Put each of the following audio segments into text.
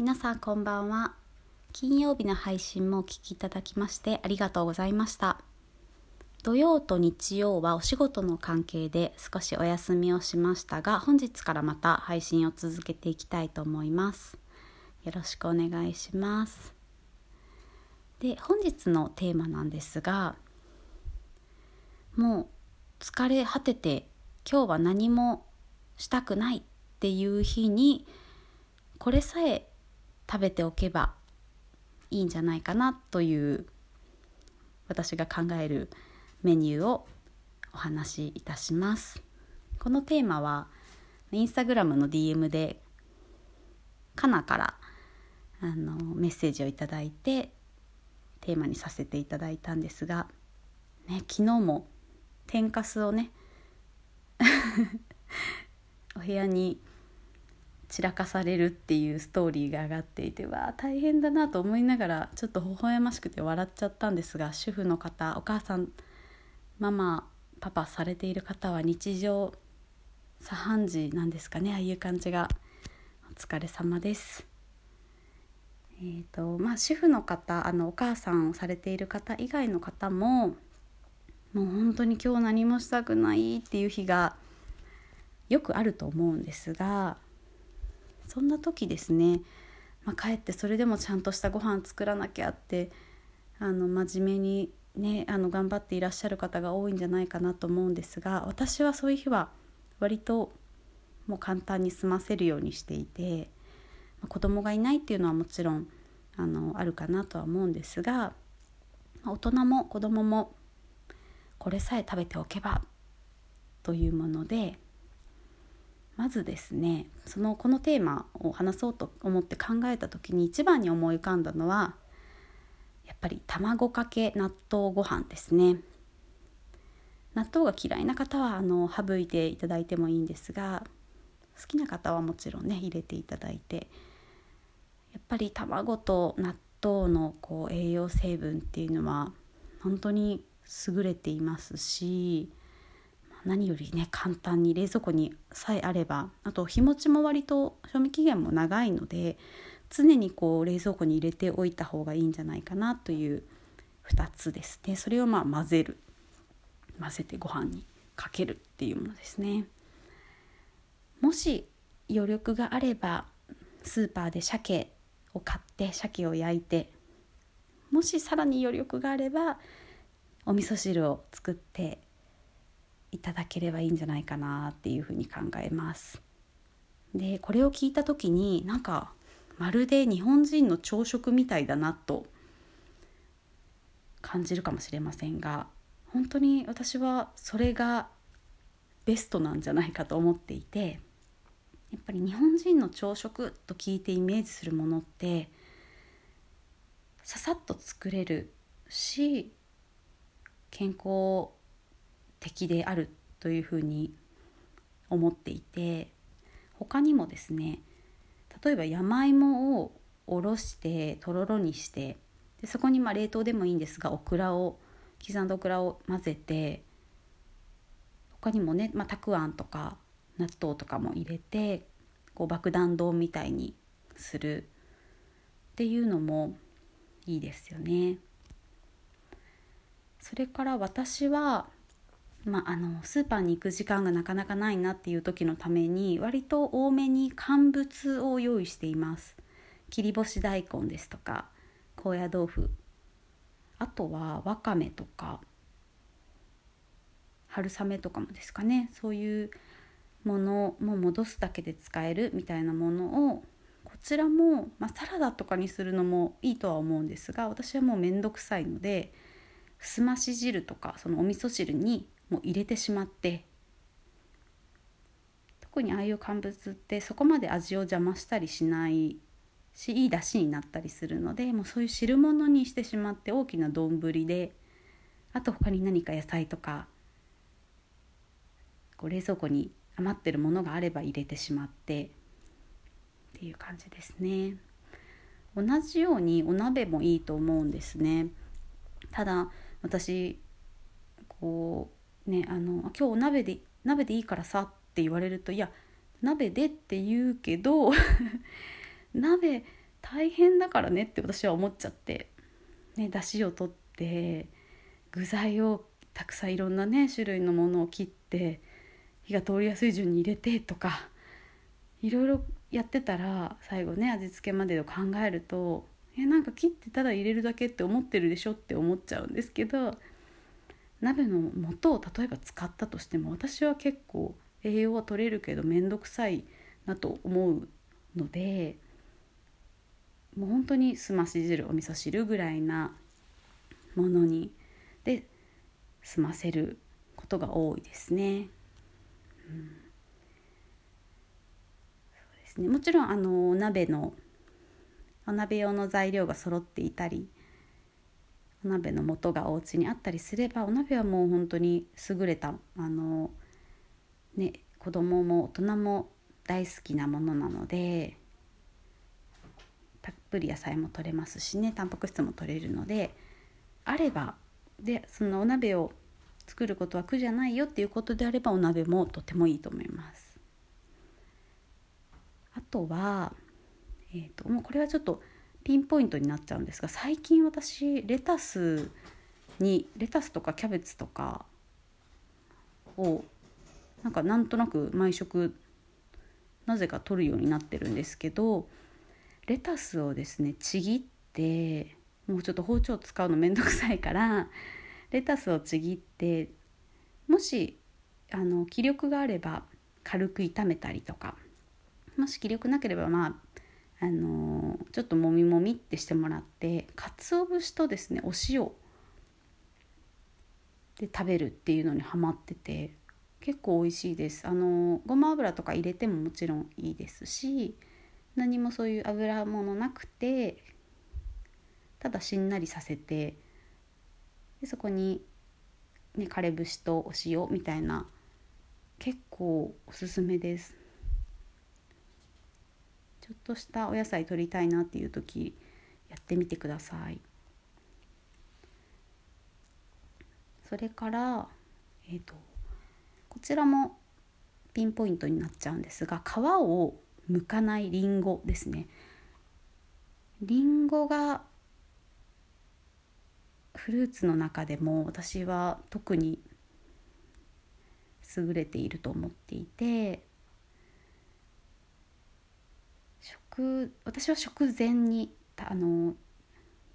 皆さんこんばんは。金曜日の配信もお聞きいただきましてありがとうございました。土曜と日曜はお仕事の関係で少しお休みをしましたが本日からまた配信を続けていきたいと思います。よろしくお願いします。で本日のテーマなんですがもう疲れ果てて今日は何もしたくないっていう日にこれさえ食べておけばいいんじゃないかなという私が考えるメニューをお話しいたします。このテーマはインスタグラムの DM でかなからあのメッセージをいただいてテーマにさせていただいたんですが、ね、昨日も天かすをね お部屋に散らかされるっていうストーリーが上がっていてわあ大変だなと思いながらちょっと微笑ましくて笑っちゃったんですが主婦の方お母さんママパパされている方は日常茶飯事なんですかねああいう感じがお疲れ様です。えーとまあ、主婦の方あのお母さんをされている方以外の方ももう本当に今日何もしたくないっていう日がよくあると思うんですがそんな時ですね、まあ、かえってそれでもちゃんとしたご飯作らなきゃってあの真面目にねあの頑張っていらっしゃる方が多いんじゃないかなと思うんですが私はそういう日は割ともう簡単に済ませるようにしていて、まあ、子供がいないっていうのはもちろんあのあるかなとは思うんですが大人も子供もこれさえ食べておけばというものでまずですねそのこのテーマを話そうと思って考えた時に一番に思い浮かんだのはやっぱり卵かけ納豆ご飯ですね。納豆が嫌いな方はあの省いていただいてもいいんですが好きな方はもちろんね入れていただいてやっぱり卵と納豆のこう栄養成分っていうのは本当に優れていますし何よりね簡単に冷蔵庫にさえあればあと日持ちも割と賞味期限も長いので常にこう冷蔵庫に入れておいた方がいいんじゃないかなという2つですね。それをまあ混ぜる。混ぜてご飯にかけるっていうものですね。もし余力があればスーパーで鮭を買って鮭を焼いてもしさらに余力があればお味噌汁を作っていただければいいんじゃないかなっていうふうに考えます。でこれを聞いた時になんかまるで日本人の朝食みたいだなと感じるかもしれませんが本当に私はそれがベストなんじゃないかと思っていてやっぱり日本人の朝食と聞いてイメージするものってささっと作れるし健康的であるというふうに思っていて他にもですね例えば山芋をおろしてとろろにしてでそこにまあ冷凍でもいいんですがオクラを刻んだオクラを混ぜて他にもね、まあ、たくあんとか納豆とかも入れてこう爆弾丼みたいにするっていうのもいいですよね。それから私は、まあ、あのスーパーに行く時間がなかなかないなっていう時のために割と多めに乾物を用意しています。切り干し大根ですとか高野豆腐。あとはわかめとか春雨とかもですかね。そういうものも戻すだけで使えるみたいなものをこちらも、まあ、サラダとかにするのもいいとは思うんですが私はもうめんどくさいのですまし汁とかそのお味噌汁にもう入れてしまって特にああいう乾物ってそこまで味を邪魔したりしないしいい出汁になったりするのでもうそういう汁物にしてしまって大きな丼であと他に何か野菜とかこう冷蔵庫に余ってるものがあれば入れてしまってっていう感じですね。同じようにお鍋もいいと思うんですね。ただ私こうねあの「今日お鍋で鍋でいいからさ」って言われるといや鍋でって言うけど 鍋大変だからねって私は思っちゃって、ね、だしを取って具材をたくさんいろんなね種類のものを切って火が通りやすい順に入れてとかいろいろやってたら最後ね味付けまでを考えるとえなんか切ってただ入れるだけって思ってるでしょって思っちゃうんですけど鍋の素を例えば使ったとしても私は結構栄養は取れるけど面倒くさいなと思うのでもう本当にすまし汁お味噌汁ぐらいなものにで済ませることが多いですね。うん、そうですねもちろんあの鍋のお鍋用の材料が揃っていたりお鍋の素がお家にあったりすればお鍋はもう本当に優れたあの、ね、子供も大人も大好きなものなのでたっぷり野菜も取れますしねタンパク質も取れるのであればでそのお鍋を作ることは苦じゃないよっていうことであればお鍋もとてもいいと思います。あとは、えーと、もうこれはちょっとピンポイントになっちゃうんですが最近私レタスにレタスとかキャベツとかをなんかなんとなく毎食なぜか取るようになってるんですけどレタスをですねちぎってもうちょっと包丁使うの面倒くさいからレタスをちぎってもしあの気力があれば軽く炒めたりとかもし気力なければまああのちょっともみもみってしてもらって鰹節とですねお塩で食べるっていうのにハマってて結構美味しいです。あのごま油とか入れてももちろんいいですし何もそういう油物なくてただしんなりさせてでそこに、ね、枯れ節とお塩みたいな結構おすすめです。ょっとしたお野菜取りたいなっていう時やってみてください。それからえっ、ー、とこちらもピンポイントになっちゃうんですが皮を剥かないりんごですね。りんごがフルーツの中でも私は特に優れていると思っていて食私は食前にあの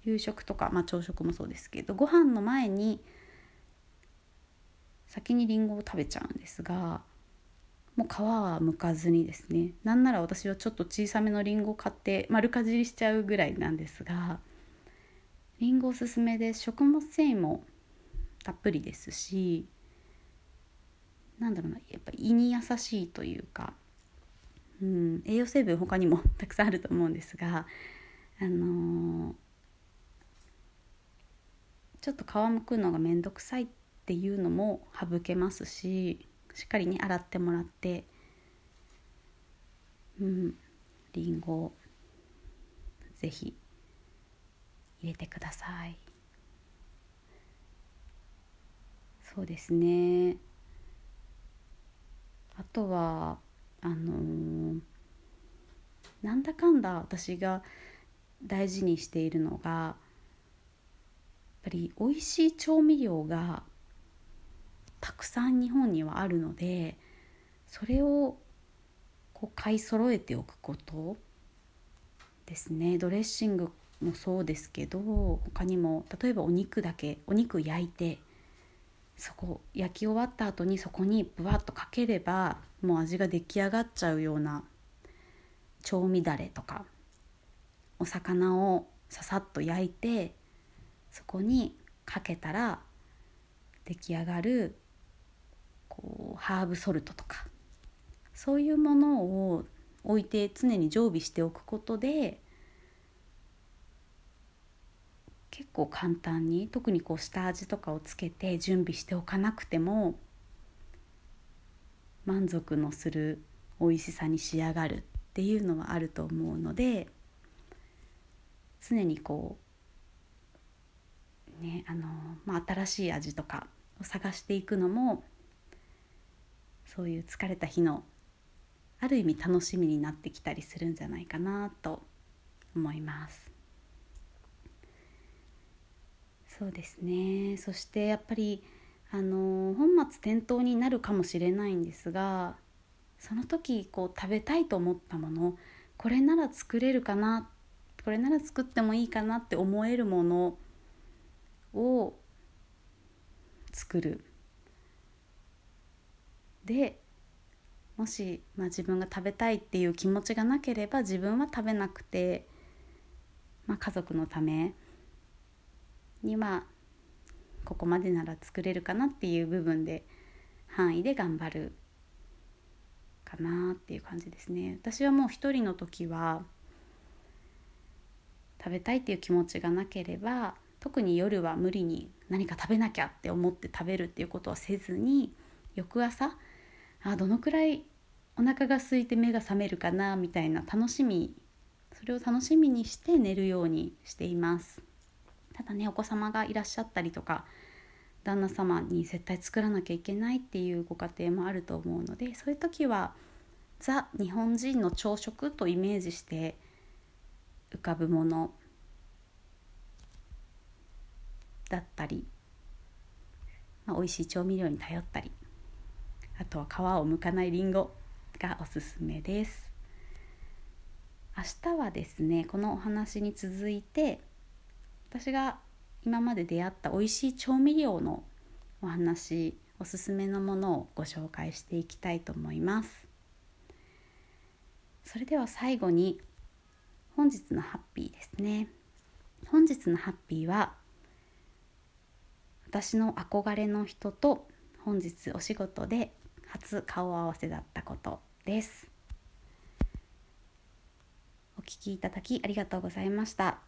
夕食とか、まあ、朝食もそうですけどご飯の前に先にりんごを食べちゃうんですがもう皮は剥かずにですね。なんなら私はちょっと小さめのりんごを買って丸かじりしちゃうぐらいなんですがりんごおすすめで食物繊維もたっぷりですしなんだろうなやっぱ胃に優しいというか、うん、栄養成分他にもたくさんあると思うんですがあのー、ちょっと皮むくのが面倒くさいっていうのも省けますししっかりね洗ってもらってうん。りんごぜひ入れてください。そうですね。あとはあのー、なんだかんだ私が大事にしているのがやっぱり美味しい調味料がたくさん日本にはあるのでそれをこう買い揃えておくことですね。ドレッシングもそうですけど他にも例えばお肉だけお肉焼いてそこ焼き終わった後にそこにぶわっとかければもう味が出来上がっちゃうような調味だれとかお魚をささっと焼いてそこにかけたら出来上がるこうハーブソルトとかそういうものを置いて常に常備しておくことで結構簡単に特にこう下味とかをつけて準備しておかなくても満足のする美味しさに仕上がるっていうのはあると思うので常にこうねあの、まあ、新しい味とかを探していくのもそういう疲れた日のある意味楽しみになってきたりするんじゃないかなと思います。そうですね。そしてやっぱりあの本末転倒になるかもしれないんですがその時こう食べたいと思ったものこれなら作れるかなこれなら作ってもいいかなって思えるものを作る。でもし、まあ、自分が食べたいっていう気持ちがなければ自分は食べなくて、まあ、家族のためにはここまでなら作れるかなっていう部分で範囲で頑張るかなっていう感じですね。私はもう一人の時は食べたいっていう気持ちがなければ特に夜は無理に何か食べなきゃって思って食べるっていうことはせずに翌朝あどのくらいお腹が空いて目が覚めるかなみたいな楽しみそれを楽しみにして寝るようにしています。ただねお子様がいらっしゃったりとか旦那様に絶対作らなきゃいけないっていうご家庭もあると思うのでそういう時はザ日本人の朝食とイメージして浮かぶものだったり、まあ、美味しい調味料に頼ったりあとは皮を剥かないりんごがおすすめです。明日はですねこのお話に続いて私が今まで出会った美味しい調味料のお話おすすめのものをご紹介していきたいと思います。それでは最後に本日のハッピーですね。本日のハッピーは私の憧れの人と本日お仕事で初顔合わせだったことです。お聞きいただきありがとうございました。